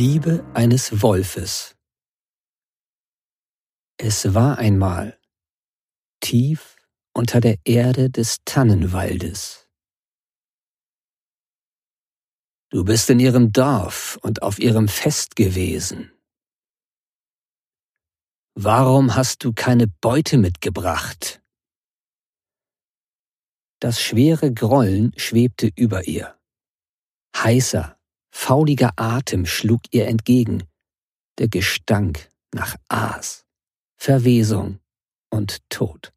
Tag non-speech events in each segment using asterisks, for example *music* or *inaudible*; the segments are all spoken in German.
Liebe eines Wolfes Es war einmal tief unter der Erde des Tannenwaldes. Du bist in ihrem Dorf und auf ihrem Fest gewesen. Warum hast du keine Beute mitgebracht? Das schwere Grollen schwebte über ihr. Heißer, Fauliger Atem schlug ihr entgegen, der Gestank nach Aas, Verwesung und Tod.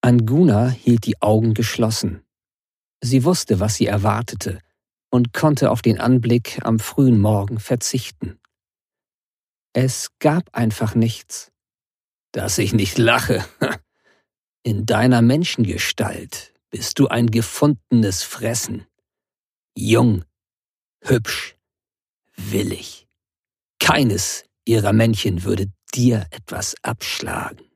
Anguna hielt die Augen geschlossen. Sie wusste, was sie erwartete und konnte auf den Anblick am frühen Morgen verzichten. Es gab einfach nichts. Dass ich nicht lache. *laughs* In deiner Menschengestalt bist du ein gefundenes Fressen. Jung, hübsch, willig. Keines ihrer Männchen würde dir etwas abschlagen.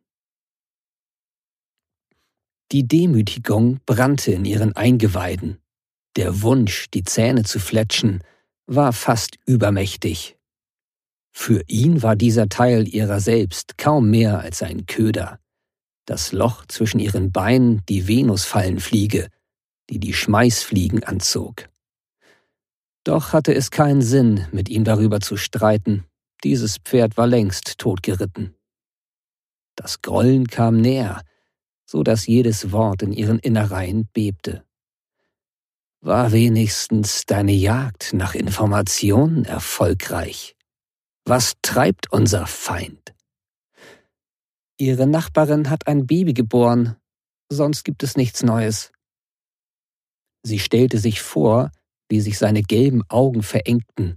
Die Demütigung brannte in ihren Eingeweiden. Der Wunsch, die Zähne zu fletschen, war fast übermächtig. Für ihn war dieser Teil ihrer selbst kaum mehr als ein Köder das Loch zwischen ihren Beinen die Venusfallenfliege, die die Schmeißfliegen anzog. Doch hatte es keinen Sinn, mit ihm darüber zu streiten, dieses Pferd war längst totgeritten. Das Grollen kam näher, so dass jedes Wort in ihren Innereien bebte. War wenigstens deine Jagd nach Informationen erfolgreich? Was treibt unser Feind? Ihre Nachbarin hat ein Baby geboren, sonst gibt es nichts Neues. Sie stellte sich vor, wie sich seine gelben Augen verengten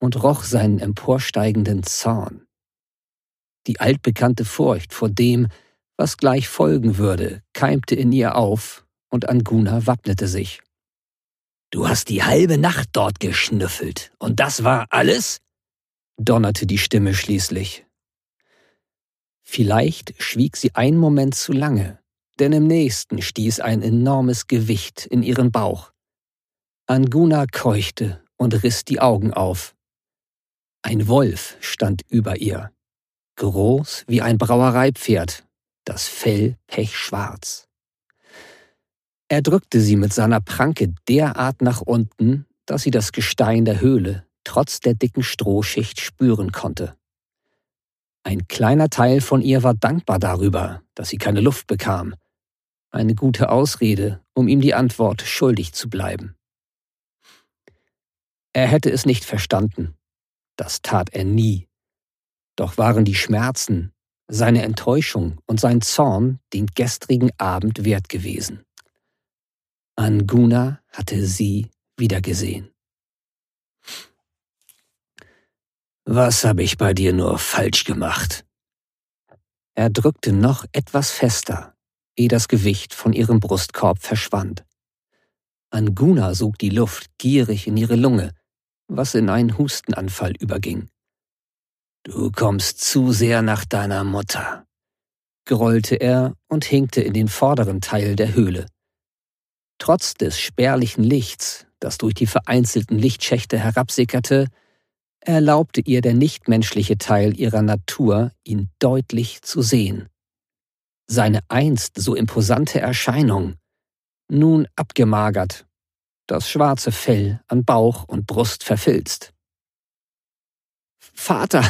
und roch seinen emporsteigenden Zorn. Die altbekannte Furcht vor dem, was gleich folgen würde, keimte in ihr auf, und Anguna wappnete sich. Du hast die halbe Nacht dort geschnüffelt, und das war alles? donnerte die Stimme schließlich. Vielleicht schwieg sie einen Moment zu lange, denn im nächsten stieß ein enormes Gewicht in ihren Bauch. Anguna keuchte und riss die Augen auf. Ein Wolf stand über ihr, groß wie ein Brauereipferd, das Fell pechschwarz. Er drückte sie mit seiner Pranke derart nach unten, dass sie das Gestein der Höhle trotz der dicken Strohschicht spüren konnte. Ein kleiner Teil von ihr war dankbar darüber, dass sie keine Luft bekam. Eine gute Ausrede, um ihm die Antwort schuldig zu bleiben. Er hätte es nicht verstanden. Das tat er nie. Doch waren die Schmerzen, seine Enttäuschung und sein Zorn den gestrigen Abend wert gewesen. Anguna hatte sie wiedergesehen. Was habe ich bei dir nur falsch gemacht? Er drückte noch etwas fester, ehe das Gewicht von ihrem Brustkorb verschwand. Anguna sog die Luft gierig in ihre Lunge, was in einen Hustenanfall überging. Du kommst zu sehr nach deiner Mutter, grollte er und hinkte in den vorderen Teil der Höhle. Trotz des spärlichen Lichts, das durch die vereinzelten Lichtschächte herabsickerte, erlaubte ihr der nichtmenschliche Teil ihrer Natur, ihn deutlich zu sehen. Seine einst so imposante Erscheinung, nun abgemagert, das schwarze Fell an Bauch und Brust verfilzt. Vater,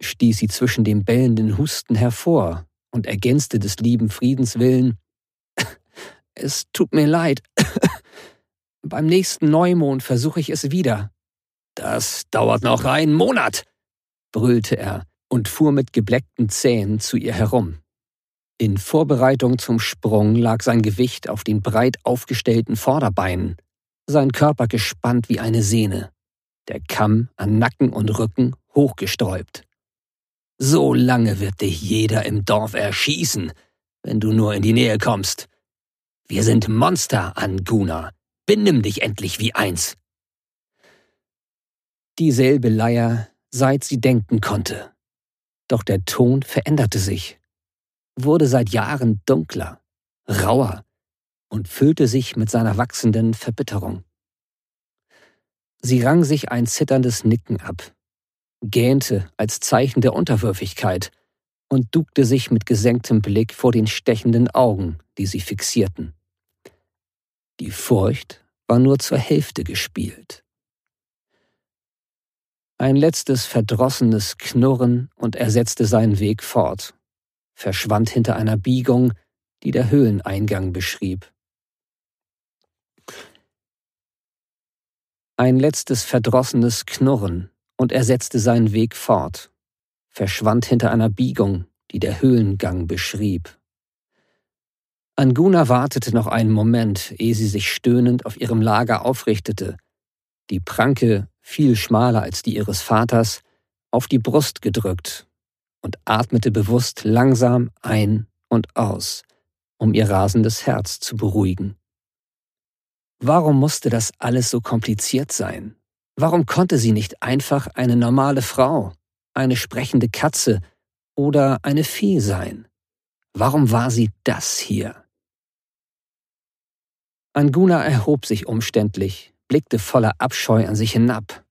stieß sie zwischen dem bellenden Husten hervor und ergänzte des lieben Friedens willen, es tut mir leid. Beim nächsten Neumond versuche ich es wieder. Das dauert noch einen Monat, brüllte er und fuhr mit gebleckten Zähnen zu ihr herum. In Vorbereitung zum Sprung lag sein Gewicht auf den breit aufgestellten Vorderbeinen, sein Körper gespannt wie eine Sehne, der Kamm an Nacken und Rücken hochgesträubt. So lange wird dich jeder im Dorf erschießen, wenn du nur in die Nähe kommst. Wir sind Monster, Anguna. Benimm dich endlich wie eins dieselbe Leier, seit sie denken konnte. Doch der Ton veränderte sich, wurde seit Jahren dunkler, rauer und füllte sich mit seiner wachsenden Verbitterung. Sie rang sich ein zitterndes Nicken ab, gähnte als Zeichen der Unterwürfigkeit und duckte sich mit gesenktem Blick vor den stechenden Augen, die sie fixierten. Die Furcht war nur zur Hälfte gespielt. Ein letztes verdrossenes Knurren und er setzte seinen Weg fort, verschwand hinter einer Biegung, die der Höhleneingang beschrieb. Ein letztes verdrossenes Knurren und er setzte seinen Weg fort, verschwand hinter einer Biegung, die der Höhlengang beschrieb. Anguna wartete noch einen Moment, ehe sie sich stöhnend auf ihrem Lager aufrichtete, die Pranke, viel schmaler als die ihres Vaters, auf die Brust gedrückt und atmete bewusst langsam ein und aus, um ihr rasendes Herz zu beruhigen. Warum musste das alles so kompliziert sein? Warum konnte sie nicht einfach eine normale Frau, eine sprechende Katze oder eine Fee sein? Warum war sie das hier? Anguna erhob sich umständlich, blickte voller Abscheu an sich hinab.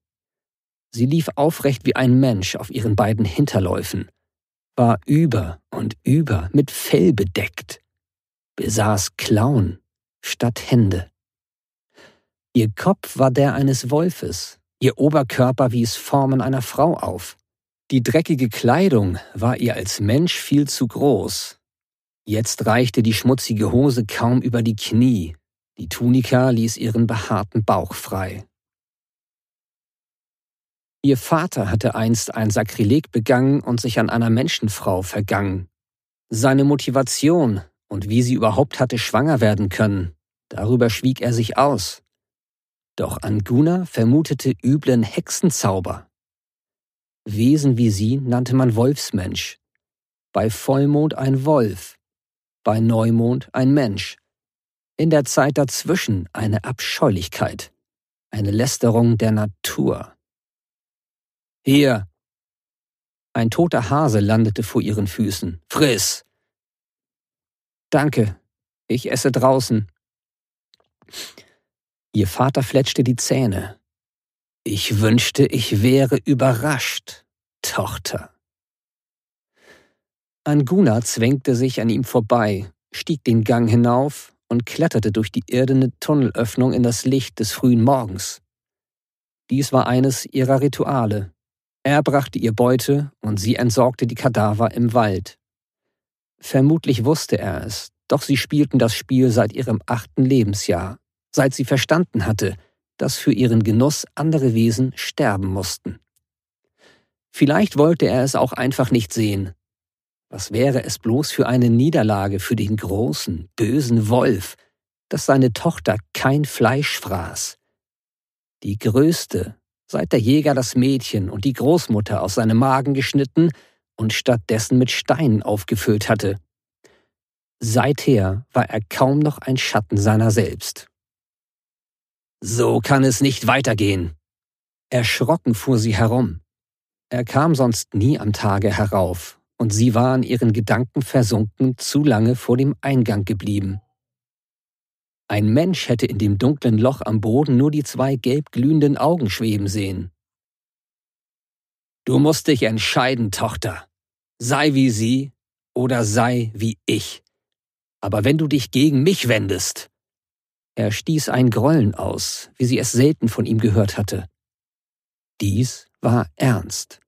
Sie lief aufrecht wie ein Mensch auf ihren beiden Hinterläufen, war über und über mit Fell bedeckt, besaß Klauen statt Hände. Ihr Kopf war der eines Wolfes, ihr Oberkörper wies Formen einer Frau auf. Die dreckige Kleidung war ihr als Mensch viel zu groß. Jetzt reichte die schmutzige Hose kaum über die Knie, die Tunika ließ ihren behaarten Bauch frei. Ihr Vater hatte einst ein Sakrileg begangen und sich an einer Menschenfrau vergangen. Seine Motivation und wie sie überhaupt hatte schwanger werden können, darüber schwieg er sich aus. Doch Anguna vermutete üblen Hexenzauber. Wesen wie sie nannte man Wolfsmensch. Bei Vollmond ein Wolf, bei Neumond ein Mensch in der Zeit dazwischen eine Abscheulichkeit, eine Lästerung der Natur. Hier! Ein toter Hase landete vor ihren Füßen. Friss! Danke, ich esse draußen. Ihr Vater fletschte die Zähne. Ich wünschte, ich wäre überrascht, Tochter. Anguna zwängte sich an ihm vorbei, stieg den Gang hinauf und kletterte durch die irdene Tunnelöffnung in das Licht des frühen Morgens. Dies war eines ihrer Rituale. Er brachte ihr Beute und sie entsorgte die Kadaver im Wald. Vermutlich wusste er es, doch sie spielten das Spiel seit ihrem achten Lebensjahr, seit sie verstanden hatte, dass für ihren Genuss andere Wesen sterben mussten. Vielleicht wollte er es auch einfach nicht sehen, was wäre es bloß für eine Niederlage für den großen, bösen Wolf, dass seine Tochter kein Fleisch fraß? Die größte, seit der Jäger das Mädchen und die Großmutter aus seinem Magen geschnitten und stattdessen mit Steinen aufgefüllt hatte. Seither war er kaum noch ein Schatten seiner selbst. So kann es nicht weitergehen. Erschrocken fuhr sie herum. Er kam sonst nie am Tage herauf und sie war in ihren Gedanken versunken zu lange vor dem Eingang geblieben. Ein Mensch hätte in dem dunklen Loch am Boden nur die zwei gelb glühenden Augen schweben sehen. Du musst dich entscheiden, Tochter. Sei wie sie oder sei wie ich. Aber wenn du dich gegen mich wendest. Er stieß ein Grollen aus, wie sie es selten von ihm gehört hatte. Dies war ernst.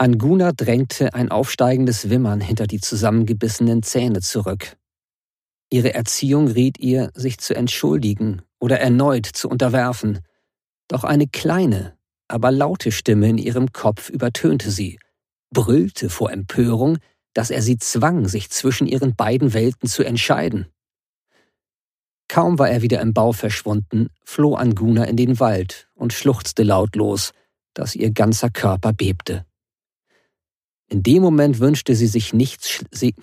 Anguna drängte ein aufsteigendes Wimmern hinter die zusammengebissenen Zähne zurück. Ihre Erziehung riet ihr, sich zu entschuldigen oder erneut zu unterwerfen. Doch eine kleine, aber laute Stimme in ihrem Kopf übertönte sie, brüllte vor Empörung, dass er sie zwang, sich zwischen ihren beiden Welten zu entscheiden. Kaum war er wieder im Bau verschwunden, floh Anguna in den Wald und schluchzte lautlos, dass ihr ganzer Körper bebte. In dem Moment wünschte sie sich nichts, sie,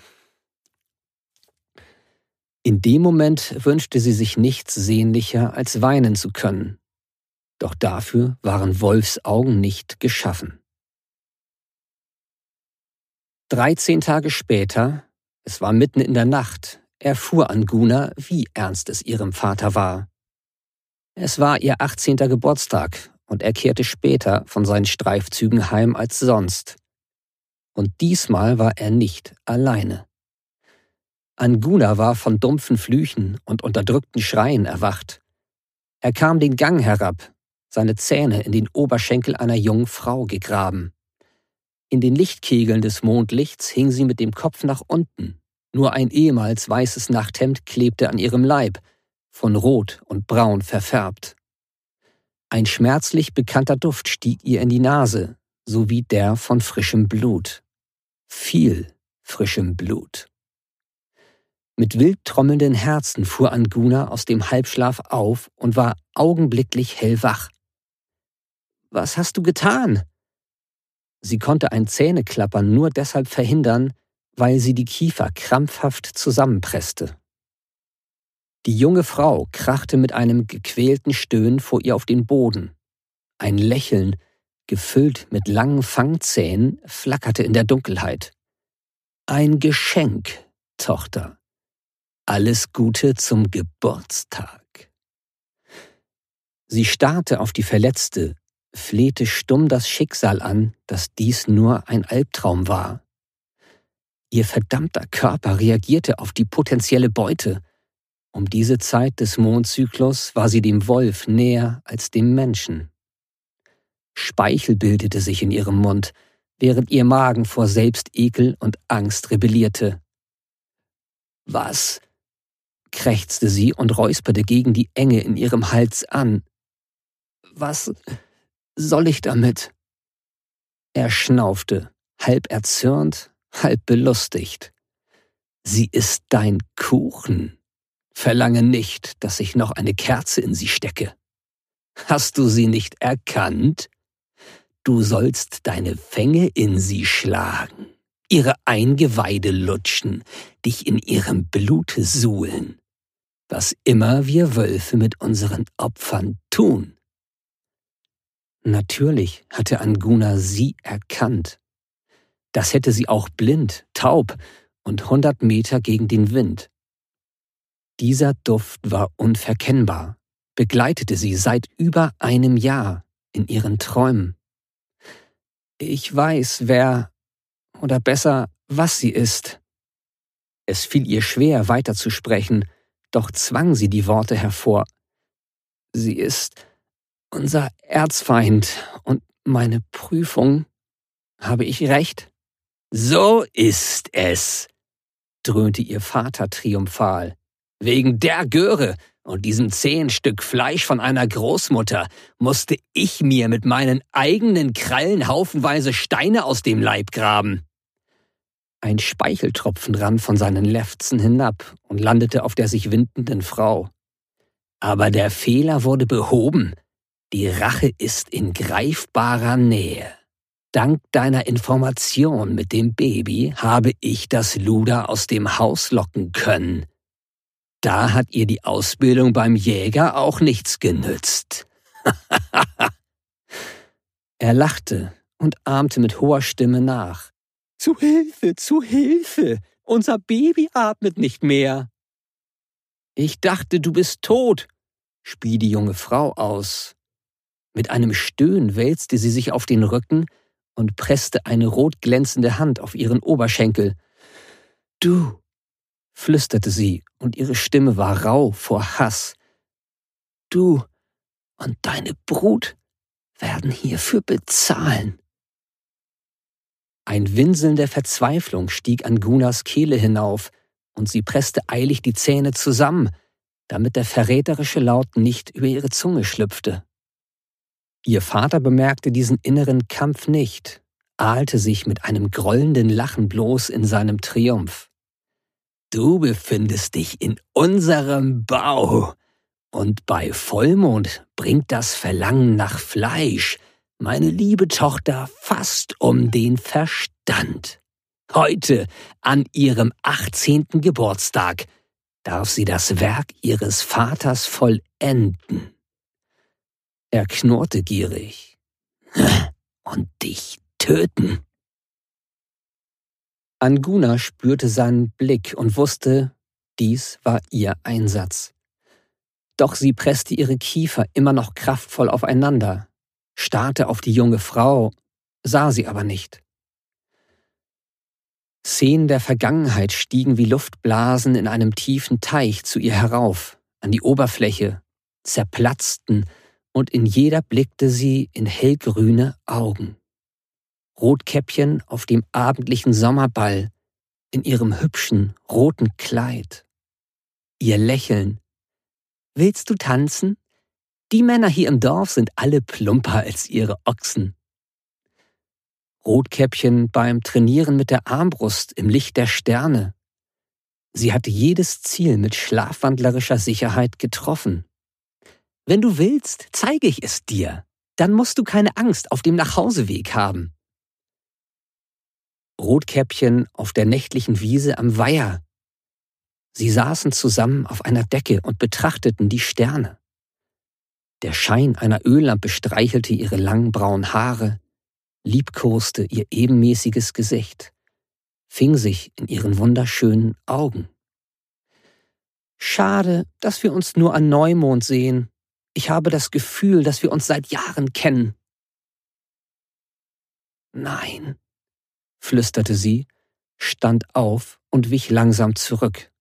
in dem Moment wünschte sie sich nichts sehnlicher, als weinen zu können. Doch dafür waren Wolfs Augen nicht geschaffen. Dreizehn Tage später, es war mitten in der Nacht, erfuhr Anguna, wie ernst es ihrem Vater war. Es war ihr 18. Geburtstag und er kehrte später von seinen Streifzügen heim als sonst. Und diesmal war er nicht alleine. Anguna war von dumpfen Flüchen und unterdrückten Schreien erwacht. Er kam den Gang herab, seine Zähne in den Oberschenkel einer jungen Frau gegraben. In den Lichtkegeln des Mondlichts hing sie mit dem Kopf nach unten. Nur ein ehemals weißes Nachthemd klebte an ihrem Leib, von Rot und Braun verfärbt. Ein schmerzlich bekannter Duft stieg ihr in die Nase, sowie der von frischem Blut. Viel frischem Blut. Mit wild trommelnden Herzen fuhr Anguna aus dem Halbschlaf auf und war augenblicklich hellwach. Was hast du getan? Sie konnte ein Zähneklappern nur deshalb verhindern, weil sie die Kiefer krampfhaft zusammenpresste. Die junge Frau krachte mit einem gequälten Stöhnen vor ihr auf den Boden. Ein Lächeln, gefüllt mit langen Fangzähnen, flackerte in der Dunkelheit. Ein Geschenk, Tochter. Alles Gute zum Geburtstag. Sie starrte auf die Verletzte, flehte stumm das Schicksal an, dass dies nur ein Albtraum war. Ihr verdammter Körper reagierte auf die potenzielle Beute. Um diese Zeit des Mondzyklus war sie dem Wolf näher als dem Menschen. Speichel bildete sich in ihrem Mund, während ihr Magen vor Selbstekel und Angst rebellierte. Was krächzte sie und räusperte gegen die Enge in ihrem Hals an. Was soll ich damit? Er schnaufte, halb erzürnt, halb belustigt. Sie ist dein Kuchen. Verlange nicht, dass ich noch eine Kerze in sie stecke. Hast du sie nicht erkannt? Du sollst deine Fänge in sie schlagen ihre Eingeweide lutschen, dich in ihrem Blute suhlen, was immer wir Wölfe mit unseren Opfern tun. Natürlich hatte Anguna sie erkannt. Das hätte sie auch blind, taub und hundert Meter gegen den Wind. Dieser Duft war unverkennbar, begleitete sie seit über einem Jahr in ihren Träumen. Ich weiß, wer oder besser, was sie ist. Es fiel ihr schwer, weiterzusprechen, doch zwang sie die Worte hervor. Sie ist unser Erzfeind und meine Prüfung. Habe ich recht? So ist es, dröhnte ihr Vater triumphal. Wegen der Göre und diesem zehn Stück Fleisch von einer Großmutter musste ich mir mit meinen eigenen Krallen haufenweise Steine aus dem Leib graben. Ein Speicheltropfen rann von seinen Lefzen hinab und landete auf der sich windenden Frau. Aber der Fehler wurde behoben. Die Rache ist in greifbarer Nähe. Dank deiner Information mit dem Baby habe ich das Luder aus dem Haus locken können. Da hat ihr die Ausbildung beim Jäger auch nichts genützt. *laughs* er lachte und ahmte mit hoher Stimme nach. Zu Hilfe, zu Hilfe! Unser Baby atmet nicht mehr. Ich dachte, du bist tot, spie die junge Frau aus. Mit einem Stöhnen wälzte sie sich auf den Rücken und presste eine rot glänzende Hand auf ihren Oberschenkel. Du, flüsterte sie, und ihre Stimme war rau vor Hass. Du und deine Brut werden hierfür bezahlen. Ein Winseln der Verzweiflung stieg an Gunas Kehle hinauf, und sie presste eilig die Zähne zusammen, damit der verräterische Laut nicht über ihre Zunge schlüpfte. Ihr Vater bemerkte diesen inneren Kampf nicht, ahlte sich mit einem grollenden Lachen bloß in seinem Triumph. Du befindest dich in unserem Bau, und bei Vollmond bringt das Verlangen nach Fleisch meine liebe Tochter fast um den Verstand. Heute, an ihrem 18. Geburtstag, darf sie das Werk ihres Vaters vollenden. Er knurrte gierig. *laughs* Und dich töten. Anguna spürte seinen Blick und wusste, dies war ihr Einsatz. Doch sie presste ihre Kiefer immer noch kraftvoll aufeinander, starrte auf die junge Frau, sah sie aber nicht. Szenen der Vergangenheit stiegen wie Luftblasen in einem tiefen Teich zu ihr herauf, an die Oberfläche, zerplatzten, und in jeder blickte sie in hellgrüne Augen. Rotkäppchen auf dem abendlichen Sommerball, in ihrem hübschen roten Kleid. Ihr Lächeln. Willst du tanzen? Die Männer hier im Dorf sind alle plumper als ihre Ochsen. Rotkäppchen beim Trainieren mit der Armbrust im Licht der Sterne. Sie hatte jedes Ziel mit schlafwandlerischer Sicherheit getroffen. Wenn du willst, zeige ich es dir. Dann musst du keine Angst auf dem Nachhauseweg haben. Rotkäppchen auf der nächtlichen Wiese am Weiher. Sie saßen zusammen auf einer Decke und betrachteten die Sterne. Der Schein einer Öllampe streichelte ihre langen braunen Haare, liebkoste ihr ebenmäßiges Gesicht, fing sich in ihren wunderschönen Augen. Schade, dass wir uns nur an Neumond sehen. Ich habe das Gefühl, dass wir uns seit Jahren kennen. Nein, flüsterte sie, stand auf und wich langsam zurück.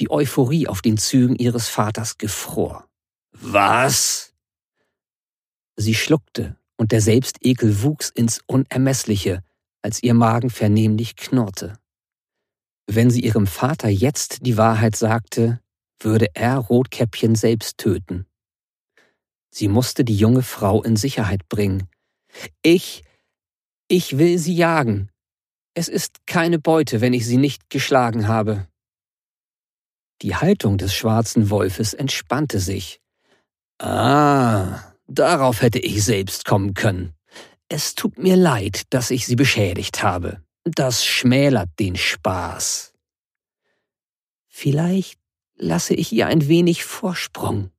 Die Euphorie auf den Zügen ihres Vaters gefror. Was? Sie schluckte, und der Selbstekel wuchs ins Unermessliche, als ihr Magen vernehmlich knurrte. Wenn sie ihrem Vater jetzt die Wahrheit sagte, würde er Rotkäppchen selbst töten. Sie musste die junge Frau in Sicherheit bringen. Ich ich will sie jagen. Es ist keine Beute, wenn ich sie nicht geschlagen habe. Die Haltung des schwarzen Wolfes entspannte sich. Ah, darauf hätte ich selbst kommen können. Es tut mir leid, dass ich sie beschädigt habe. Das schmälert den Spaß. Vielleicht lasse ich ihr ein wenig Vorsprung,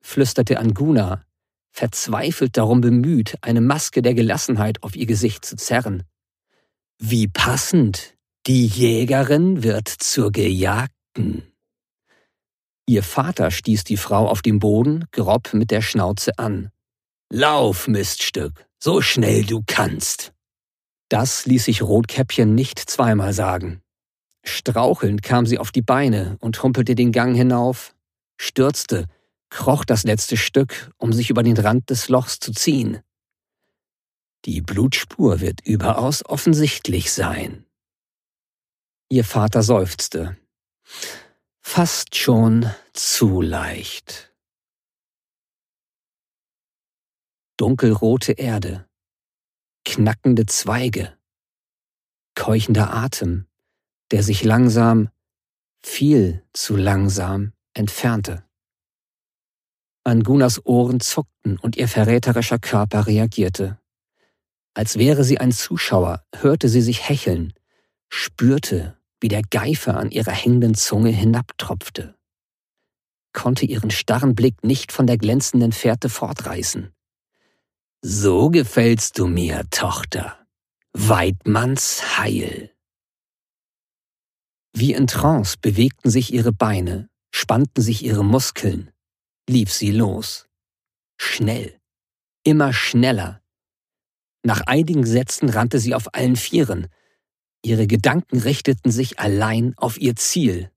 flüsterte Anguna, verzweifelt darum bemüht, eine Maske der Gelassenheit auf ihr Gesicht zu zerren. Wie passend, die Jägerin wird zur Gejagten. Ihr Vater stieß die Frau auf dem Boden grob mit der Schnauze an. Lauf, Miststück, so schnell du kannst. Das ließ sich Rotkäppchen nicht zweimal sagen. Strauchelnd kam sie auf die Beine und humpelte den Gang hinauf, stürzte, kroch das letzte Stück, um sich über den Rand des Lochs zu ziehen. Die Blutspur wird überaus offensichtlich sein. Ihr Vater seufzte. Fast schon zu leicht. Dunkelrote Erde, knackende Zweige, keuchender Atem, der sich langsam, viel zu langsam entfernte. Angunas Ohren zuckten und ihr verräterischer Körper reagierte. Als wäre sie ein Zuschauer, hörte sie sich hecheln, spürte, wie der Geifer an ihrer hängenden Zunge hinabtropfte, konnte ihren starren Blick nicht von der glänzenden Fährte fortreißen. So gefällst du mir, Tochter. Weidmanns Heil. Wie in Trance bewegten sich ihre Beine, spannten sich ihre Muskeln, lief sie los. Schnell, immer schneller. Nach einigen Sätzen rannte sie auf allen Vieren. Ihre Gedanken richteten sich allein auf ihr Ziel.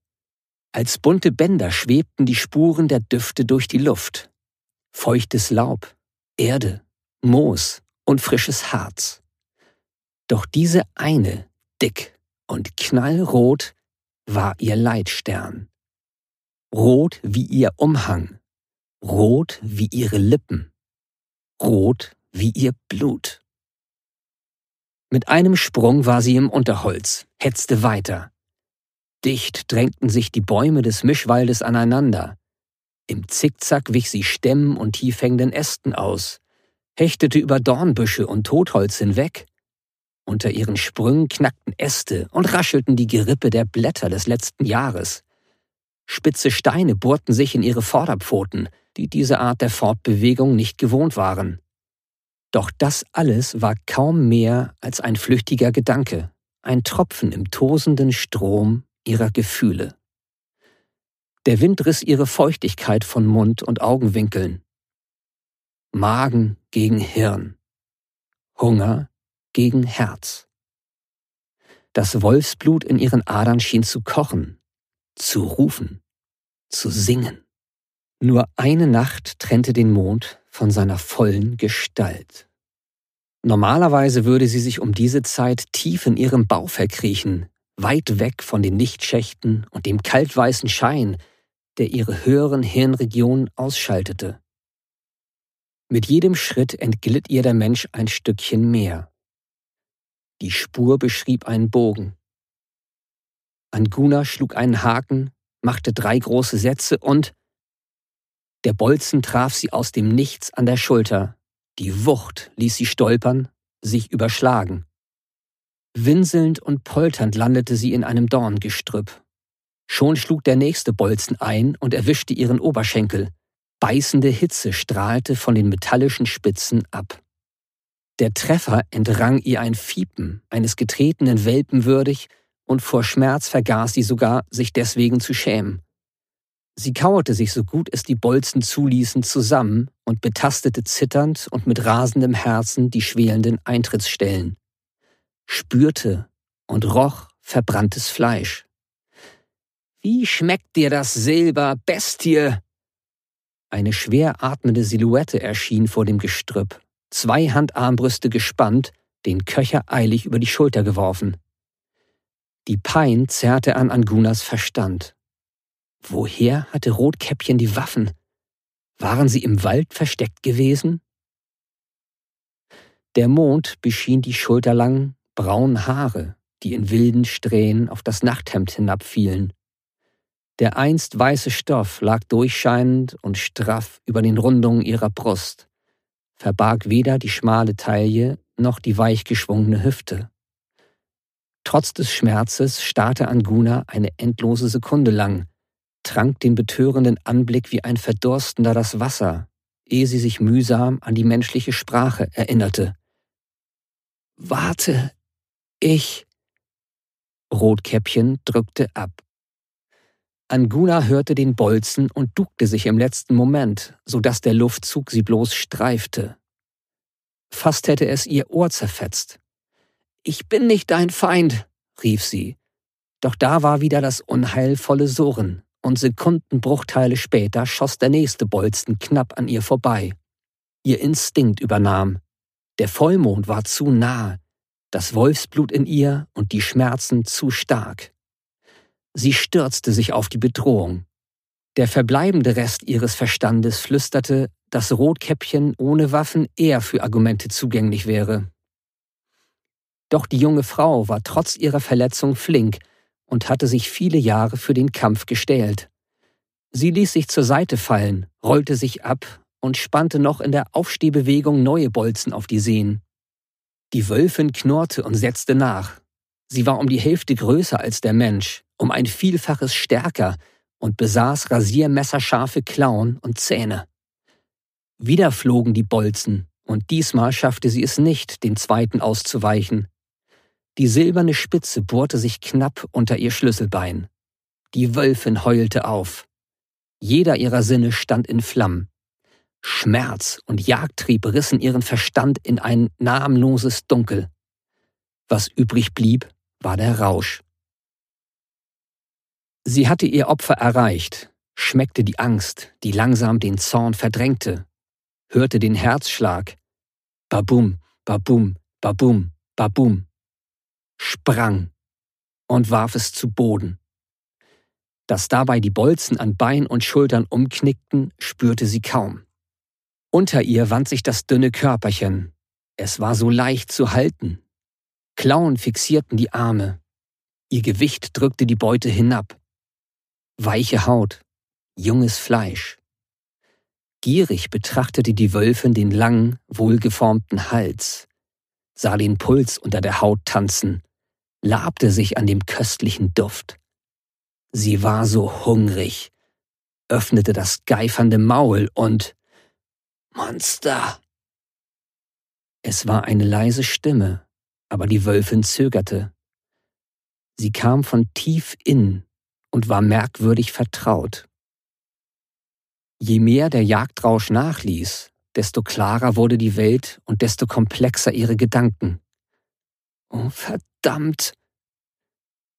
Als bunte Bänder schwebten die Spuren der Düfte durch die Luft. Feuchtes Laub, Erde, Moos und frisches Harz. Doch diese eine, dick und knallrot, war ihr Leitstern. Rot wie ihr Umhang, rot wie ihre Lippen, rot wie ihr Blut. Mit einem Sprung war sie im Unterholz, hetzte weiter. Dicht drängten sich die Bäume des Mischwaldes aneinander. Im Zickzack wich sie Stämmen und tiefhängenden Ästen aus, hechtete über Dornbüsche und Totholz hinweg. Unter ihren Sprüngen knackten Äste und raschelten die Gerippe der Blätter des letzten Jahres. Spitze Steine bohrten sich in ihre Vorderpfoten, die diese Art der Fortbewegung nicht gewohnt waren. Doch das alles war kaum mehr als ein flüchtiger Gedanke, ein Tropfen im tosenden Strom ihrer Gefühle. Der Wind riss ihre Feuchtigkeit von Mund und Augenwinkeln. Magen gegen Hirn. Hunger gegen Herz. Das Wolfsblut in ihren Adern schien zu kochen, zu rufen, zu singen. Nur eine Nacht trennte den Mond von seiner vollen Gestalt. Normalerweise würde sie sich um diese Zeit tief in ihrem Bau verkriechen, weit weg von den Lichtschächten und dem kaltweißen Schein, der ihre höheren Hirnregionen ausschaltete. Mit jedem Schritt entglitt ihr der Mensch ein Stückchen mehr. Die Spur beschrieb einen Bogen. Anguna schlug einen Haken, machte drei große Sätze und der Bolzen traf sie aus dem Nichts an der Schulter. Die Wucht ließ sie stolpern, sich überschlagen. Winselnd und polternd landete sie in einem Dorngestrüpp. Schon schlug der nächste Bolzen ein und erwischte ihren Oberschenkel. Beißende Hitze strahlte von den metallischen Spitzen ab. Der Treffer entrang ihr ein Fiepen eines getretenen Welpen würdig, und vor Schmerz vergaß sie sogar, sich deswegen zu schämen. Sie kauerte sich so gut es die Bolzen zuließen zusammen und betastete zitternd und mit rasendem Herzen die schwelenden Eintrittsstellen spürte und roch verbranntes Fleisch. Wie schmeckt dir das Silber, Bestie? Eine schwer atmende Silhouette erschien vor dem Gestrüpp, zwei Handarmbrüste gespannt, den Köcher eilig über die Schulter geworfen. Die Pein zerrte an Angunas Verstand. Woher hatte Rotkäppchen die Waffen? Waren sie im Wald versteckt gewesen? Der Mond beschien die schulterlangen, braunen Haare, die in wilden Strähnen auf das Nachthemd hinabfielen. Der einst weiße Stoff lag durchscheinend und straff über den Rundungen ihrer Brust, verbarg weder die schmale Taille noch die weich geschwungene Hüfte. Trotz des Schmerzes starrte Anguna eine endlose Sekunde lang, trank den betörenden Anblick wie ein Verdurstender das Wasser, ehe sie sich mühsam an die menschliche Sprache erinnerte. Warte, ich. Rotkäppchen drückte ab. Anguna hörte den Bolzen und duckte sich im letzten Moment, so dass der Luftzug sie bloß streifte. Fast hätte es ihr Ohr zerfetzt. Ich bin nicht dein Feind, rief sie. Doch da war wieder das unheilvolle Surren, und Sekundenbruchteile später schoss der nächste Bolzen knapp an ihr vorbei. Ihr Instinkt übernahm. Der Vollmond war zu nahe, das Wolfsblut in ihr und die Schmerzen zu stark. Sie stürzte sich auf die Bedrohung. Der verbleibende Rest ihres Verstandes flüsterte, dass Rotkäppchen ohne Waffen eher für Argumente zugänglich wäre. Doch die junge Frau war trotz ihrer Verletzung flink und hatte sich viele Jahre für den Kampf gestählt. Sie ließ sich zur Seite fallen, rollte sich ab und spannte noch in der Aufstehbewegung neue Bolzen auf die Sehnen. Die Wölfin knurrte und setzte nach. Sie war um die Hälfte größer als der Mensch, um ein Vielfaches stärker und besaß rasiermesserscharfe Klauen und Zähne. Wieder flogen die Bolzen, und diesmal schaffte sie es nicht, den zweiten auszuweichen. Die silberne Spitze bohrte sich knapp unter ihr Schlüsselbein. Die Wölfin heulte auf. Jeder ihrer Sinne stand in Flammen. Schmerz und Jagdtrieb rissen ihren Verstand in ein namenloses Dunkel. Was übrig blieb, war der Rausch. Sie hatte ihr Opfer erreicht, schmeckte die Angst, die langsam den Zorn verdrängte, hörte den Herzschlag. Babum, babum, babum, babum. Sprang und warf es zu Boden. Dass dabei die Bolzen an Bein und Schultern umknickten, spürte sie kaum. Unter ihr wand sich das dünne Körperchen. Es war so leicht zu halten. Klauen fixierten die Arme. Ihr Gewicht drückte die Beute hinab. Weiche Haut, junges Fleisch. Gierig betrachtete die Wölfin den langen, wohlgeformten Hals, sah den Puls unter der Haut tanzen, labte sich an dem köstlichen Duft. Sie war so hungrig, öffnete das geifernde Maul und Monster! Es war eine leise Stimme, aber die Wölfin zögerte. Sie kam von tief innen und war merkwürdig vertraut. Je mehr der Jagdrausch nachließ, desto klarer wurde die Welt und desto komplexer ihre Gedanken. Oh, verdammt!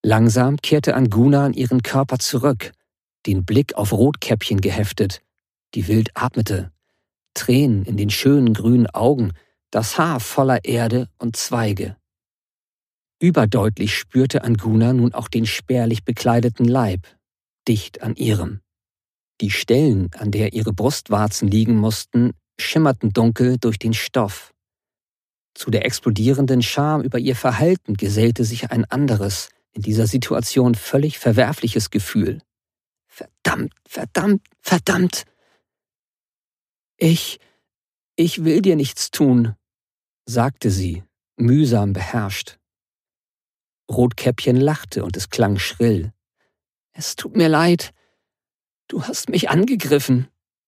Langsam kehrte Anguna an ihren Körper zurück, den Blick auf Rotkäppchen geheftet, die wild atmete, Tränen in den schönen grünen Augen, das Haar voller Erde und Zweige. Überdeutlich spürte Anguna nun auch den spärlich bekleideten Leib, dicht an ihrem. Die Stellen, an der ihre Brustwarzen liegen mussten, schimmerten dunkel durch den Stoff. Zu der explodierenden Scham über ihr Verhalten gesellte sich ein anderes, in dieser Situation völlig verwerfliches Gefühl. Verdammt, verdammt, verdammt. Ich, ich will dir nichts tun, sagte sie, mühsam beherrscht. Rotkäppchen lachte und es klang schrill. Es tut mir leid. Du hast mich angegriffen.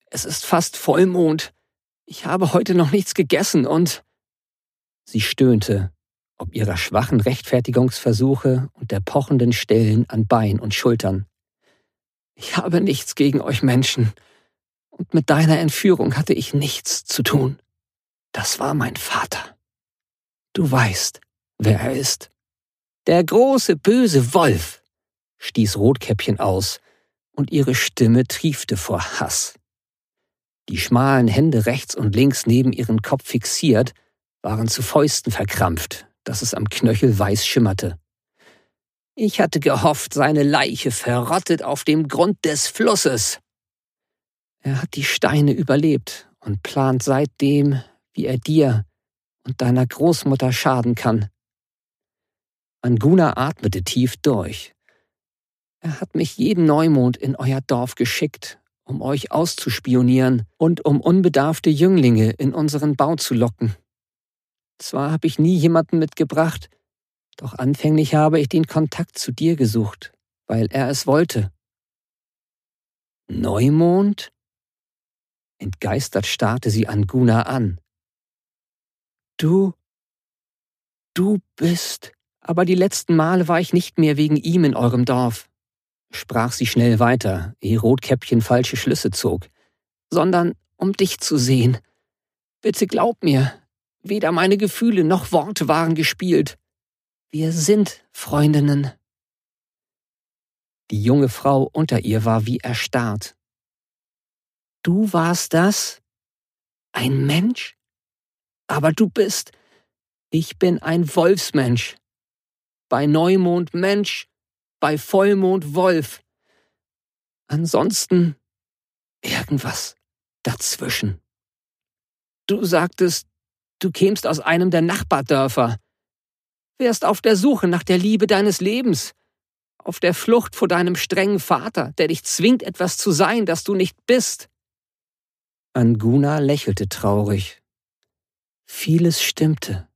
Es ist fast Vollmond. Ich habe heute noch nichts gegessen und. Sie stöhnte, ob ihrer schwachen Rechtfertigungsversuche und der pochenden Stellen an Bein und Schultern. Ich habe nichts gegen euch Menschen, und mit deiner Entführung hatte ich nichts zu tun. Das war mein Vater. Du weißt, wer er ist. Der große böse Wolf, stieß Rotkäppchen aus, und ihre Stimme triefte vor Hass. Die schmalen Hände rechts und links neben ihren Kopf fixiert, waren zu Fäusten verkrampft, dass es am Knöchel weiß schimmerte. Ich hatte gehofft, seine Leiche verrottet auf dem Grund des Flusses. Er hat die Steine überlebt und plant seitdem, wie er dir und deiner Großmutter schaden kann. Anguna atmete tief durch. Er hat mich jeden Neumond in euer Dorf geschickt, um euch auszuspionieren und um unbedarfte Jünglinge in unseren Bau zu locken. Zwar habe ich nie jemanden mitgebracht, doch anfänglich habe ich den Kontakt zu dir gesucht, weil er es wollte. Neumond? Entgeistert starrte sie Anguna an. Du, du bist aber die letzten Male war ich nicht mehr wegen ihm in eurem Dorf, sprach sie schnell weiter, ehe Rotkäppchen falsche Schlüsse zog, sondern um dich zu sehen. Bitte glaub mir, weder meine Gefühle noch Worte waren gespielt. Wir sind Freundinnen. Die junge Frau unter ihr war wie erstarrt. Du warst das? Ein Mensch? Aber du bist. Ich bin ein Wolfsmensch bei Neumond Mensch, bei Vollmond Wolf. Ansonsten irgendwas dazwischen. Du sagtest, du kämst aus einem der Nachbardörfer, wärst auf der Suche nach der Liebe deines Lebens, auf der Flucht vor deinem strengen Vater, der dich zwingt, etwas zu sein, das du nicht bist. Anguna lächelte traurig. Vieles stimmte,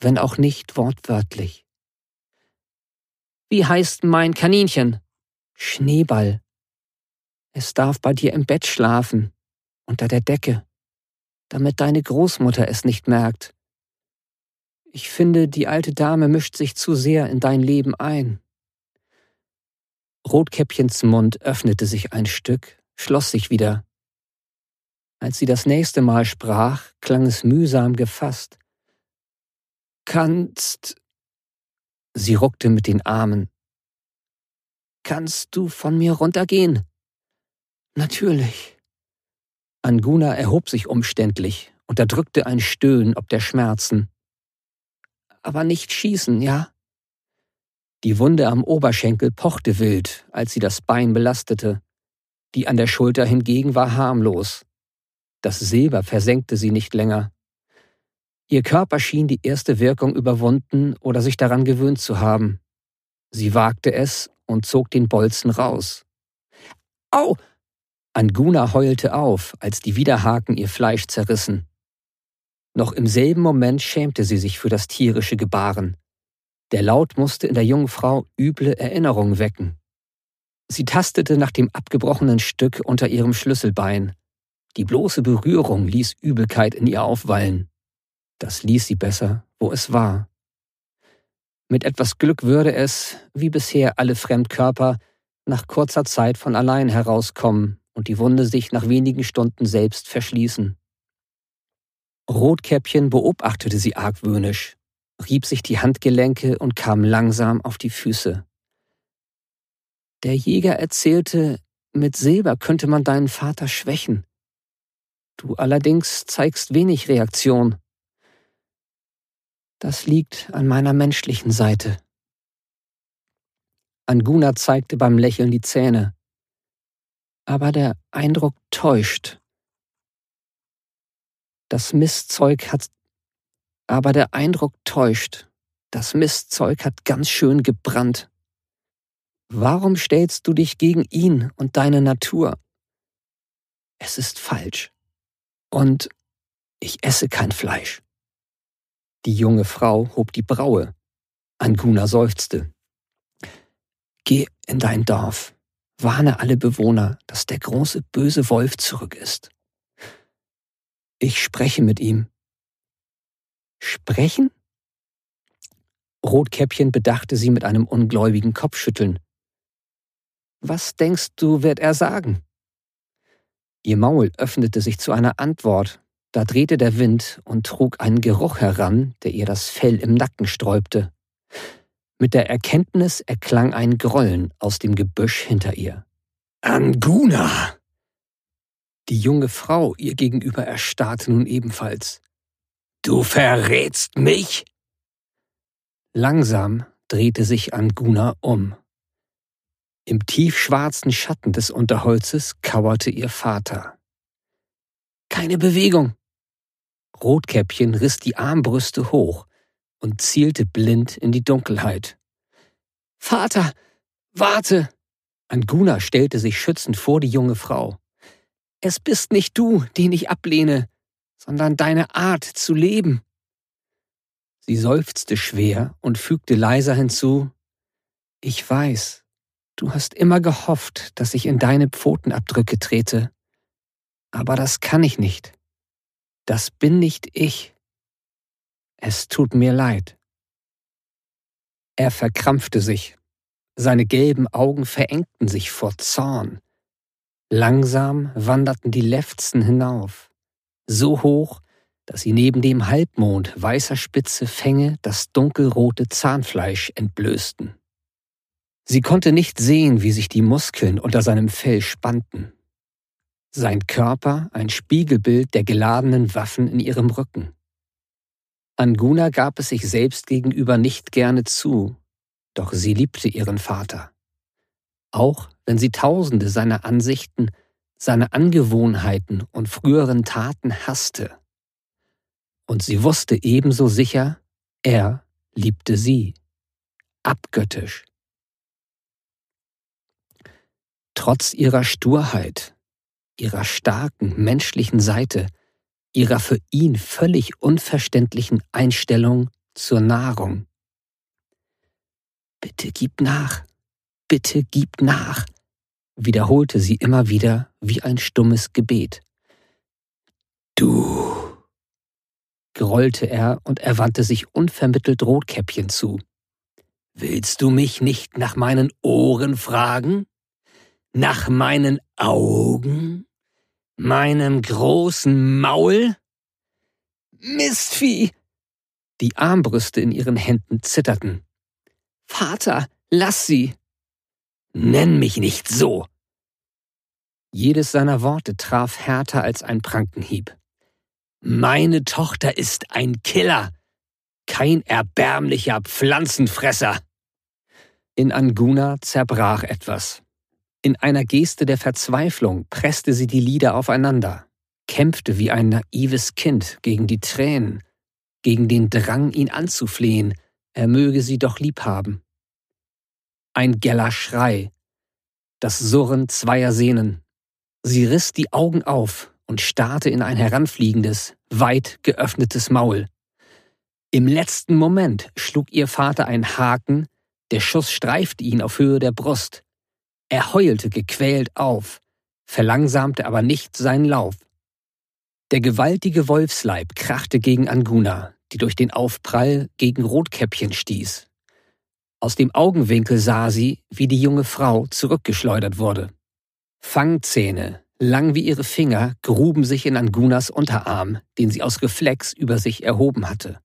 wenn auch nicht wortwörtlich. Wie heißt mein Kaninchen? Schneeball. Es darf bei dir im Bett schlafen, unter der Decke, damit deine Großmutter es nicht merkt. Ich finde, die alte Dame mischt sich zu sehr in dein Leben ein. Rotkäppchens Mund öffnete sich ein Stück, schloss sich wieder. Als sie das nächste Mal sprach, klang es mühsam gefasst. Kannst Sie ruckte mit den Armen. Kannst du von mir runtergehen? Natürlich. Anguna erhob sich umständlich, unterdrückte ein Stöhnen ob der Schmerzen. Aber nicht schießen, ja? Die Wunde am Oberschenkel pochte wild, als sie das Bein belastete. Die an der Schulter hingegen war harmlos. Das Silber versenkte sie nicht länger. Ihr Körper schien die erste Wirkung überwunden oder sich daran gewöhnt zu haben. Sie wagte es und zog den Bolzen raus. Au! Anguna heulte auf, als die Widerhaken ihr Fleisch zerrissen. Noch im selben Moment schämte sie sich für das tierische Gebaren. Der Laut musste in der jungen Frau üble Erinnerungen wecken. Sie tastete nach dem abgebrochenen Stück unter ihrem Schlüsselbein. Die bloße Berührung ließ Übelkeit in ihr aufwallen. Das ließ sie besser, wo es war. Mit etwas Glück würde es, wie bisher alle Fremdkörper, nach kurzer Zeit von allein herauskommen und die Wunde sich nach wenigen Stunden selbst verschließen. Rotkäppchen beobachtete sie argwöhnisch, rieb sich die Handgelenke und kam langsam auf die Füße. Der Jäger erzählte, mit Silber könnte man deinen Vater schwächen. Du allerdings zeigst wenig Reaktion. Das liegt an meiner menschlichen Seite. Anguna zeigte beim Lächeln die Zähne. Aber der Eindruck täuscht. Das Mistzeug hat. Aber der Eindruck täuscht. Das Mistzeug hat ganz schön gebrannt. Warum stellst du dich gegen ihn und deine Natur? Es ist falsch. Und ich esse kein Fleisch. Die junge Frau hob die Braue. Anguna seufzte. Geh in dein Dorf, warne alle Bewohner, dass der große böse Wolf zurück ist. Ich spreche mit ihm. Sprechen? Rotkäppchen bedachte sie mit einem ungläubigen Kopfschütteln. Was denkst du, wird er sagen? Ihr Maul öffnete sich zu einer Antwort, da drehte der Wind und trug einen Geruch heran, der ihr das Fell im Nacken sträubte. Mit der Erkenntnis erklang ein Grollen aus dem Gebüsch hinter ihr. Anguna! Die junge Frau ihr gegenüber erstarrte nun ebenfalls. Du verrätst mich? Langsam drehte sich Anguna um. Im tiefschwarzen Schatten des Unterholzes kauerte ihr Vater. Keine Bewegung. Rotkäppchen riss die Armbrüste hoch, und zielte blind in die Dunkelheit. Vater, warte! Anguna stellte sich schützend vor die junge Frau. Es bist nicht du, den ich ablehne, sondern deine Art zu leben. Sie seufzte schwer und fügte leiser hinzu Ich weiß, du hast immer gehofft, dass ich in deine Pfotenabdrücke trete. Aber das kann ich nicht. Das bin nicht ich. Es tut mir leid. Er verkrampfte sich. Seine gelben Augen verengten sich vor Zorn. Langsam wanderten die Lefzen hinauf, so hoch, dass sie neben dem Halbmond weißer Spitze Fänge das dunkelrote Zahnfleisch entblößten. Sie konnte nicht sehen, wie sich die Muskeln unter seinem Fell spannten. Sein Körper ein Spiegelbild der geladenen Waffen in ihrem Rücken. Anguna gab es sich selbst gegenüber nicht gerne zu, doch sie liebte ihren Vater. Auch wenn sie tausende seiner Ansichten, seiner Angewohnheiten und früheren Taten hasste. Und sie wusste ebenso sicher, er liebte sie. Abgöttisch. Trotz ihrer Sturheit, ihrer starken menschlichen Seite, ihrer für ihn völlig unverständlichen Einstellung zur Nahrung. Bitte gib nach, bitte gib nach, wiederholte sie immer wieder wie ein stummes Gebet. Du, grollte er und er wandte sich unvermittelt Rotkäppchen zu. Willst du mich nicht nach meinen Ohren fragen? Nach meinen Augen? Meinem großen Maul? Mistvieh! Die Armbrüste in ihren Händen zitterten. Vater, lass sie! Nenn mich nicht so! Jedes seiner Worte traf härter als ein Prankenhieb. Meine Tochter ist ein Killer, kein erbärmlicher Pflanzenfresser. In Anguna zerbrach etwas. In einer Geste der Verzweiflung presste sie die Lider aufeinander, kämpfte wie ein naives Kind gegen die Tränen, gegen den Drang, ihn anzuflehen, er möge sie doch lieb haben. Ein geller Schrei, das Surren zweier Sehnen. Sie riss die Augen auf und starrte in ein heranfliegendes, weit geöffnetes Maul. Im letzten Moment schlug ihr Vater einen Haken, der Schuss streifte ihn auf Höhe der Brust, er heulte gequält auf, verlangsamte aber nicht seinen Lauf. Der gewaltige Wolfsleib krachte gegen Anguna, die durch den Aufprall gegen Rotkäppchen stieß. Aus dem Augenwinkel sah sie, wie die junge Frau zurückgeschleudert wurde. Fangzähne, lang wie ihre Finger, gruben sich in Angunas Unterarm, den sie aus Reflex über sich erhoben hatte.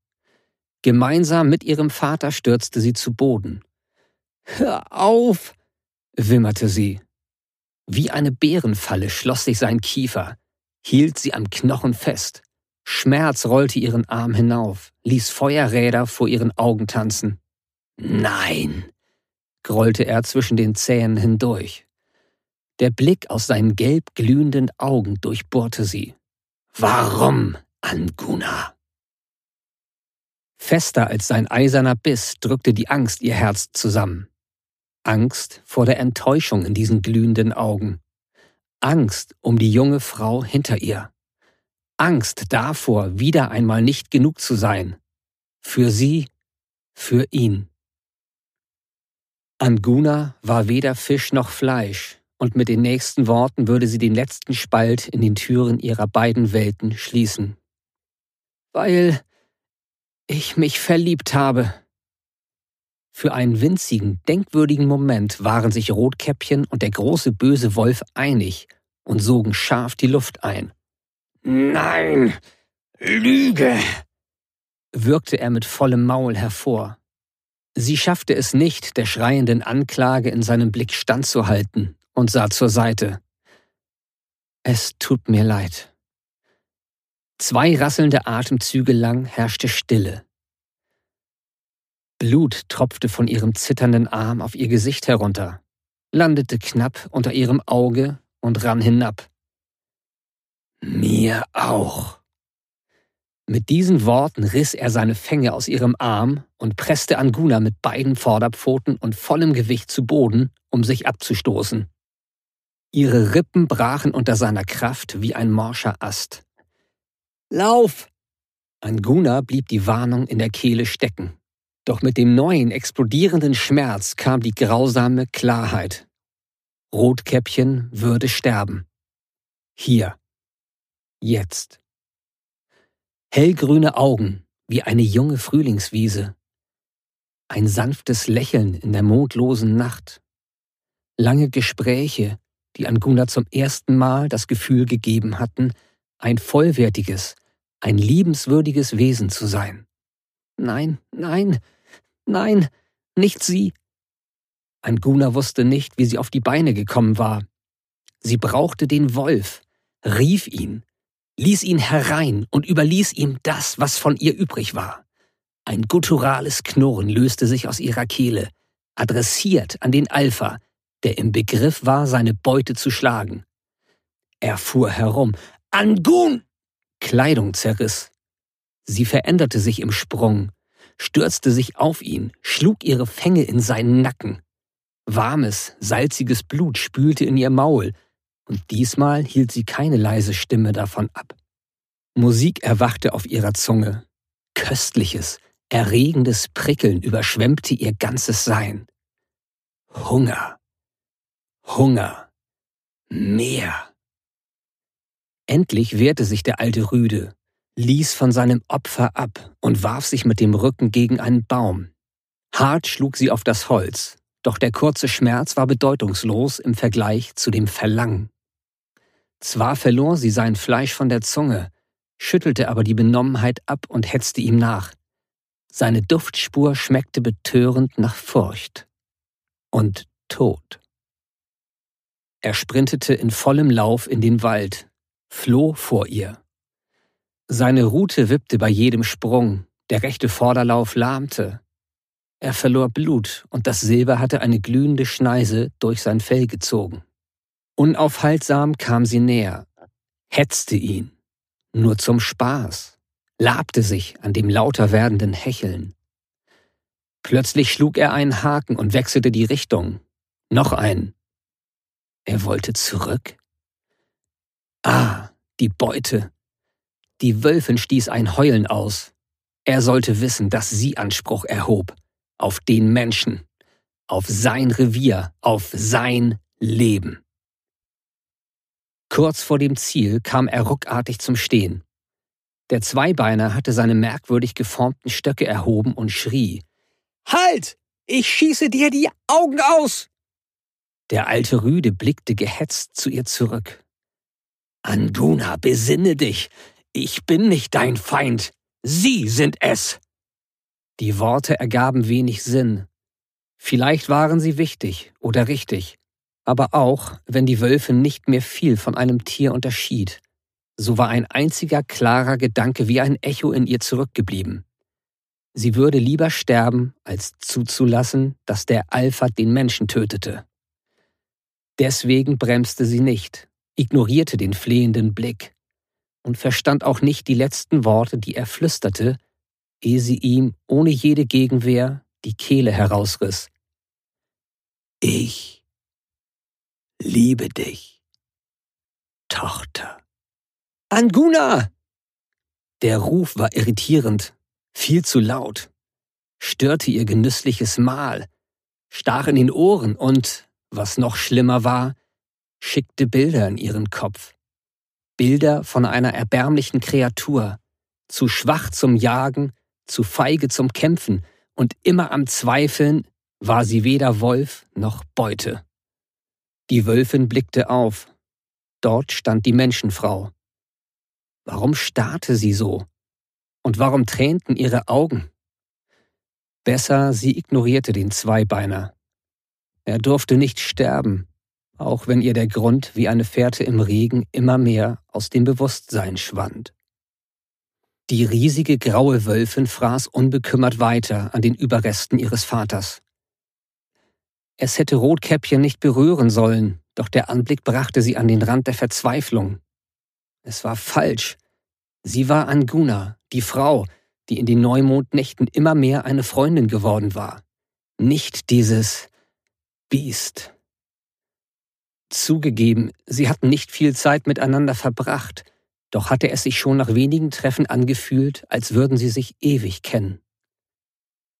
Gemeinsam mit ihrem Vater stürzte sie zu Boden. Hör auf! Wimmerte sie. Wie eine Bärenfalle schloss sich sein Kiefer, hielt sie am Knochen fest. Schmerz rollte ihren Arm hinauf, ließ Feuerräder vor ihren Augen tanzen. Nein, grollte er zwischen den Zähnen hindurch. Der Blick aus seinen gelb glühenden Augen durchbohrte sie. Warum, Anguna? Fester als sein eiserner Biss drückte die Angst ihr Herz zusammen. Angst vor der Enttäuschung in diesen glühenden Augen. Angst um die junge Frau hinter ihr. Angst davor, wieder einmal nicht genug zu sein. Für sie, für ihn. Anguna war weder Fisch noch Fleisch, und mit den nächsten Worten würde sie den letzten Spalt in den Türen ihrer beiden Welten schließen. Weil ich mich verliebt habe. Für einen winzigen, denkwürdigen Moment waren sich Rotkäppchen und der große böse Wolf einig und sogen scharf die Luft ein. Nein, Lüge, wirkte er mit vollem Maul hervor. Sie schaffte es nicht, der schreienden Anklage in seinem Blick standzuhalten und sah zur Seite. Es tut mir leid. Zwei rasselnde Atemzüge lang herrschte Stille. Blut tropfte von ihrem zitternden Arm auf ihr Gesicht herunter, landete knapp unter ihrem Auge und rann hinab. Mir auch. Mit diesen Worten riss er seine Fänge aus ihrem Arm und presste Anguna mit beiden Vorderpfoten und vollem Gewicht zu Boden, um sich abzustoßen. Ihre Rippen brachen unter seiner Kraft wie ein morscher Ast. Lauf! Anguna blieb die Warnung in der Kehle stecken. Doch mit dem neuen, explodierenden Schmerz kam die grausame Klarheit. Rotkäppchen würde sterben. Hier. Jetzt. Hellgrüne Augen, wie eine junge Frühlingswiese. Ein sanftes Lächeln in der mondlosen Nacht. Lange Gespräche, die Anguna zum ersten Mal das Gefühl gegeben hatten, ein vollwertiges, ein liebenswürdiges Wesen zu sein. Nein, nein, nein, nicht sie. Anguna wusste nicht, wie sie auf die Beine gekommen war. Sie brauchte den Wolf, rief ihn, ließ ihn herein und überließ ihm das, was von ihr übrig war. Ein gutturales Knurren löste sich aus ihrer Kehle, adressiert an den Alpha, der im Begriff war, seine Beute zu schlagen. Er fuhr herum. Angun! Kleidung zerriss. Sie veränderte sich im Sprung, stürzte sich auf ihn, schlug ihre Fänge in seinen Nacken. Warmes, salziges Blut spülte in ihr Maul, und diesmal hielt sie keine leise Stimme davon ab. Musik erwachte auf ihrer Zunge. Köstliches, erregendes Prickeln überschwemmte ihr ganzes Sein. Hunger. Hunger. Mehr. Endlich wehrte sich der alte Rüde, ließ von seinem Opfer ab und warf sich mit dem Rücken gegen einen Baum. Hart schlug sie auf das Holz, doch der kurze Schmerz war bedeutungslos im Vergleich zu dem Verlangen. Zwar verlor sie sein Fleisch von der Zunge, schüttelte aber die Benommenheit ab und hetzte ihm nach. Seine Duftspur schmeckte betörend nach Furcht und Tod. Er sprintete in vollem Lauf in den Wald, floh vor ihr. Seine Rute wippte bei jedem Sprung, der rechte Vorderlauf lahmte. Er verlor Blut und das Silber hatte eine glühende Schneise durch sein Fell gezogen. Unaufhaltsam kam sie näher, hetzte ihn, nur zum Spaß, labte sich an dem lauter werdenden Hecheln. Plötzlich schlug er einen Haken und wechselte die Richtung. Noch einen, er wollte zurück? Ah, die Beute. Die Wölfin stieß ein Heulen aus. Er sollte wissen, dass sie Anspruch erhob. Auf den Menschen. Auf sein Revier. Auf sein Leben. Kurz vor dem Ziel kam er ruckartig zum Stehen. Der Zweibeiner hatte seine merkwürdig geformten Stöcke erhoben und schrie. Halt! Ich schieße dir die Augen aus! Der alte Rüde blickte gehetzt zu ihr zurück. Anguna, besinne dich. Ich bin nicht dein Feind. Sie sind es. Die Worte ergaben wenig Sinn. Vielleicht waren sie wichtig oder richtig, aber auch, wenn die Wölfin nicht mehr viel von einem Tier unterschied, so war ein einziger klarer Gedanke wie ein Echo in ihr zurückgeblieben. Sie würde lieber sterben, als zuzulassen, dass der Alpha den Menschen tötete. Deswegen bremste sie nicht, ignorierte den flehenden Blick und verstand auch nicht die letzten Worte, die er flüsterte, ehe sie ihm ohne jede Gegenwehr die Kehle herausriss. Ich liebe dich, Tochter. Anguna! Der Ruf war irritierend, viel zu laut, störte ihr genüssliches Mahl, stach in den Ohren und, was noch schlimmer war, schickte Bilder in ihren Kopf. Bilder von einer erbärmlichen Kreatur, zu schwach zum Jagen, zu feige zum Kämpfen und immer am Zweifeln, war sie weder Wolf noch Beute. Die Wölfin blickte auf. Dort stand die Menschenfrau. Warum starrte sie so? Und warum tränten ihre Augen? Besser, sie ignorierte den Zweibeiner. Er durfte nicht sterben, auch wenn ihr der Grund wie eine Fährte im Regen immer mehr aus dem Bewusstsein schwand. Die riesige graue Wölfin fraß unbekümmert weiter an den Überresten ihres Vaters. Es hätte Rotkäppchen nicht berühren sollen, doch der Anblick brachte sie an den Rand der Verzweiflung. Es war falsch. Sie war Anguna, die Frau, die in den Neumondnächten immer mehr eine Freundin geworden war. Nicht dieses Biest. Zugegeben, sie hatten nicht viel Zeit miteinander verbracht, doch hatte es sich schon nach wenigen Treffen angefühlt, als würden sie sich ewig kennen.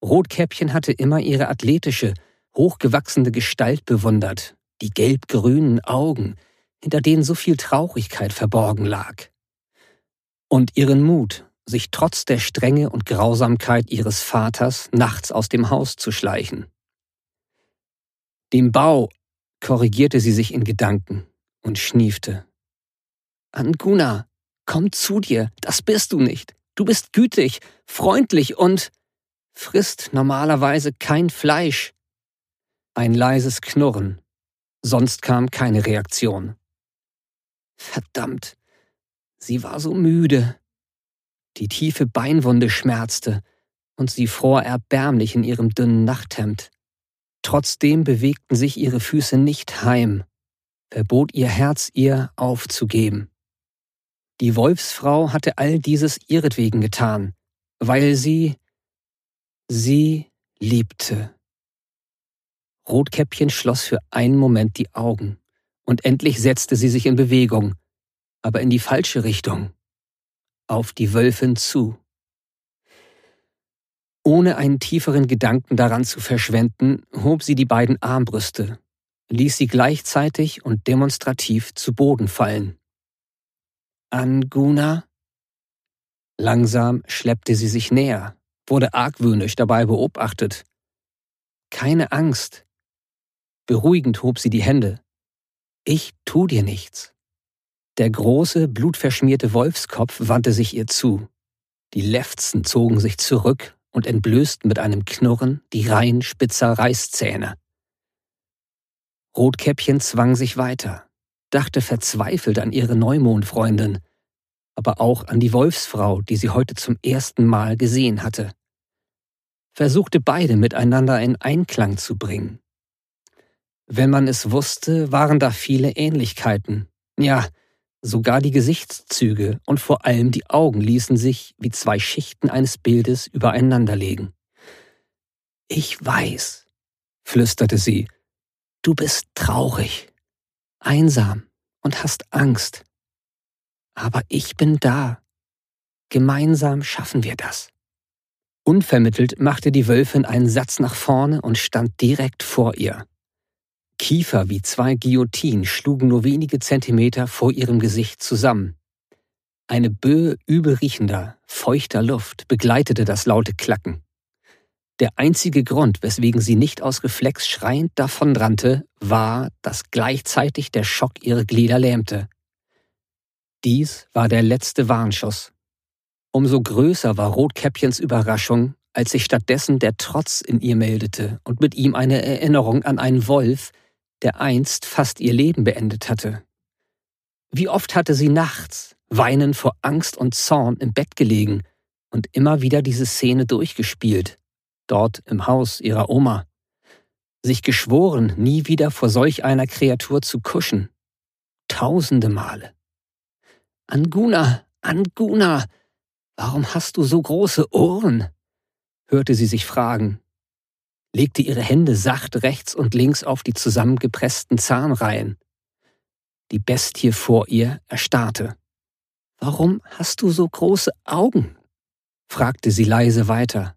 Rotkäppchen hatte immer ihre athletische, hochgewachsene Gestalt bewundert, die gelb-grünen Augen, hinter denen so viel Traurigkeit verborgen lag. Und ihren Mut, sich trotz der Strenge und Grausamkeit ihres Vaters nachts aus dem Haus zu schleichen. Dem Bau korrigierte sie sich in Gedanken und schniefte. Anguna, komm zu dir, das bist du nicht. Du bist gütig, freundlich und frisst normalerweise kein Fleisch. Ein leises Knurren, sonst kam keine Reaktion. Verdammt, sie war so müde. Die tiefe Beinwunde schmerzte, und sie fror erbärmlich in ihrem dünnen Nachthemd. Trotzdem bewegten sich ihre Füße nicht heim, verbot ihr Herz ihr aufzugeben. Die Wolfsfrau hatte all dieses ihretwegen getan, weil sie sie liebte. Rotkäppchen schloss für einen Moment die Augen, und endlich setzte sie sich in Bewegung, aber in die falsche Richtung, auf die Wölfin zu. Ohne einen tieferen Gedanken daran zu verschwenden, hob sie die beiden Armbrüste, ließ sie gleichzeitig und demonstrativ zu Boden fallen. Anguna? Langsam schleppte sie sich näher, wurde argwöhnisch dabei beobachtet. Keine Angst. Beruhigend hob sie die Hände. Ich tu dir nichts. Der große, blutverschmierte Wolfskopf wandte sich ihr zu. Die Lefzen zogen sich zurück und entblößten mit einem Knurren die Reihen spitzer Reißzähne. Rotkäppchen zwang sich weiter, dachte verzweifelt an ihre Neumondfreundin, aber auch an die Wolfsfrau, die sie heute zum ersten Mal gesehen hatte. Versuchte beide miteinander in Einklang zu bringen. Wenn man es wusste, waren da viele Ähnlichkeiten. Ja, Sogar die Gesichtszüge und vor allem die Augen ließen sich wie zwei Schichten eines Bildes übereinanderlegen. Ich weiß, flüsterte sie, du bist traurig, einsam und hast Angst. Aber ich bin da. Gemeinsam schaffen wir das. Unvermittelt machte die Wölfin einen Satz nach vorne und stand direkt vor ihr. Kiefer wie zwei Guillotinen schlugen nur wenige Zentimeter vor ihrem Gesicht zusammen. Eine Böe übelriechender, feuchter Luft begleitete das laute Klacken. Der einzige Grund, weswegen sie nicht aus Reflex schreiend davonrannte, war, dass gleichzeitig der Schock ihre Glieder lähmte. Dies war der letzte Warnschuss. Umso größer war Rotkäppchens Überraschung, als sich stattdessen der Trotz in ihr meldete und mit ihm eine Erinnerung an einen Wolf, der einst fast ihr Leben beendet hatte. Wie oft hatte sie nachts, weinend vor Angst und Zorn im Bett gelegen und immer wieder diese Szene durchgespielt, dort im Haus ihrer Oma. Sich geschworen, nie wieder vor solch einer Kreatur zu kuschen. Tausende Male. Anguna, Anguna, warum hast du so große Ohren? hörte sie sich fragen, legte ihre Hände sacht rechts und links auf die zusammengepressten Zahnreihen. Die Bestie vor ihr erstarrte. Warum hast du so große Augen? fragte sie leise weiter.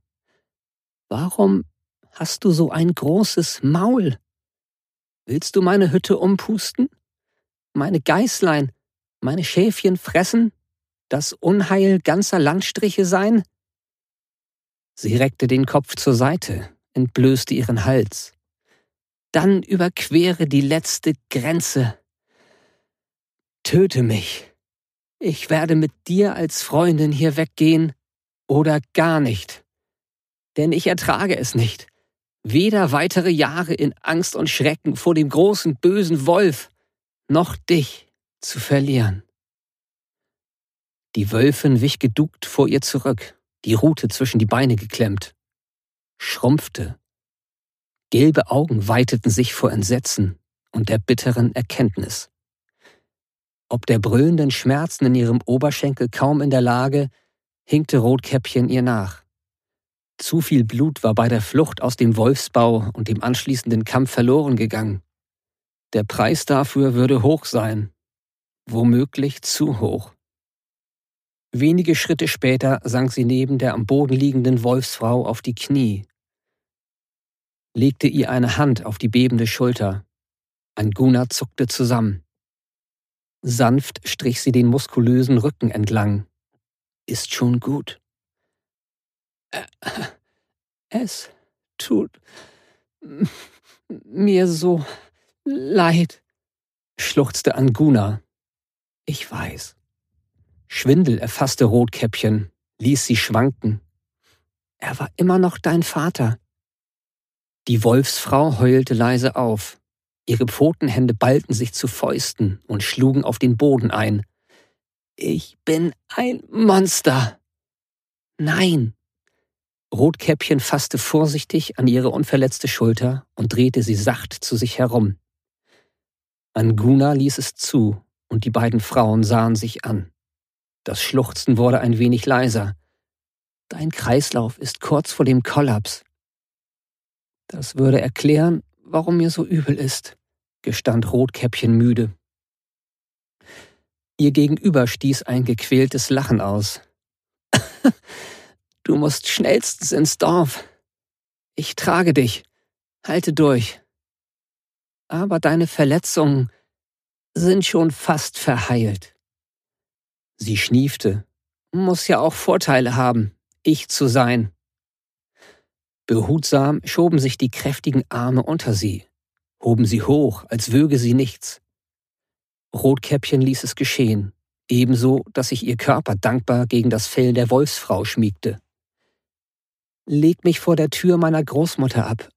Warum hast du so ein großes Maul? Willst du meine Hütte umpusten? Meine Geißlein meine Schäfchen fressen, das Unheil ganzer Landstriche sein? Sie reckte den Kopf zur Seite, entblößte ihren Hals. Dann überquere die letzte Grenze. Töte mich. Ich werde mit dir als Freundin hier weggehen oder gar nicht. Denn ich ertrage es nicht. Weder weitere Jahre in Angst und Schrecken vor dem großen bösen Wolf, noch dich zu verlieren. Die Wölfin wich geduckt vor ihr zurück, die Rute zwischen die Beine geklemmt, schrumpfte. Gelbe Augen weiteten sich vor Entsetzen und der bitteren Erkenntnis. Ob der brüllenden Schmerzen in ihrem Oberschenkel kaum in der Lage, hinkte Rotkäppchen ihr nach. Zu viel Blut war bei der Flucht aus dem Wolfsbau und dem anschließenden Kampf verloren gegangen. Der Preis dafür würde hoch sein, womöglich zu hoch. Wenige Schritte später sank sie neben der am Boden liegenden Wolfsfrau auf die Knie, legte ihr eine Hand auf die bebende Schulter. Anguna zuckte zusammen. Sanft strich sie den muskulösen Rücken entlang. Ist schon gut. Es tut mir so leid, schluchzte Anguna, ich weiß. Schwindel erfasste Rotkäppchen, ließ sie schwanken. Er war immer noch dein Vater. Die Wolfsfrau heulte leise auf. Ihre Pfotenhände ballten sich zu Fäusten und schlugen auf den Boden ein. Ich bin ein Monster. Nein. Rotkäppchen fasste vorsichtig an ihre unverletzte Schulter und drehte sie sacht zu sich herum. Anguna ließ es zu und die beiden Frauen sahen sich an. Das Schluchzen wurde ein wenig leiser. Dein Kreislauf ist kurz vor dem Kollaps. Das würde erklären, warum mir so übel ist, gestand Rotkäppchen müde. Ihr Gegenüber stieß ein gequältes Lachen aus. *laughs* du musst schnellstens ins Dorf. Ich trage dich. Halte durch. Aber deine Verletzungen sind schon fast verheilt. Sie schniefte. Muss ja auch Vorteile haben, ich zu sein. Behutsam schoben sich die kräftigen Arme unter sie, hoben sie hoch, als wöge sie nichts. Rotkäppchen ließ es geschehen, ebenso, dass sich ihr Körper dankbar gegen das Fell der Wolfsfrau schmiegte. Leg mich vor der Tür meiner Großmutter ab,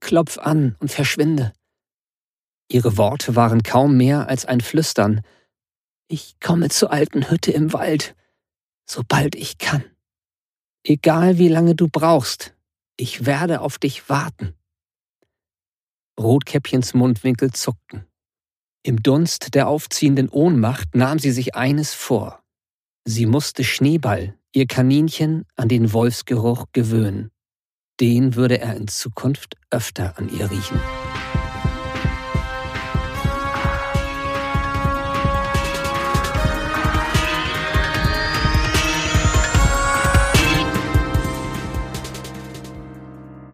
klopf an und verschwinde. Ihre Worte waren kaum mehr als ein Flüstern. Ich komme zur alten Hütte im Wald, sobald ich kann. Egal wie lange du brauchst, ich werde auf dich warten. Rotkäppchens Mundwinkel zuckten. Im Dunst der aufziehenden Ohnmacht nahm sie sich eines vor. Sie musste Schneeball, ihr Kaninchen, an den Wolfsgeruch gewöhnen. Den würde er in Zukunft öfter an ihr riechen.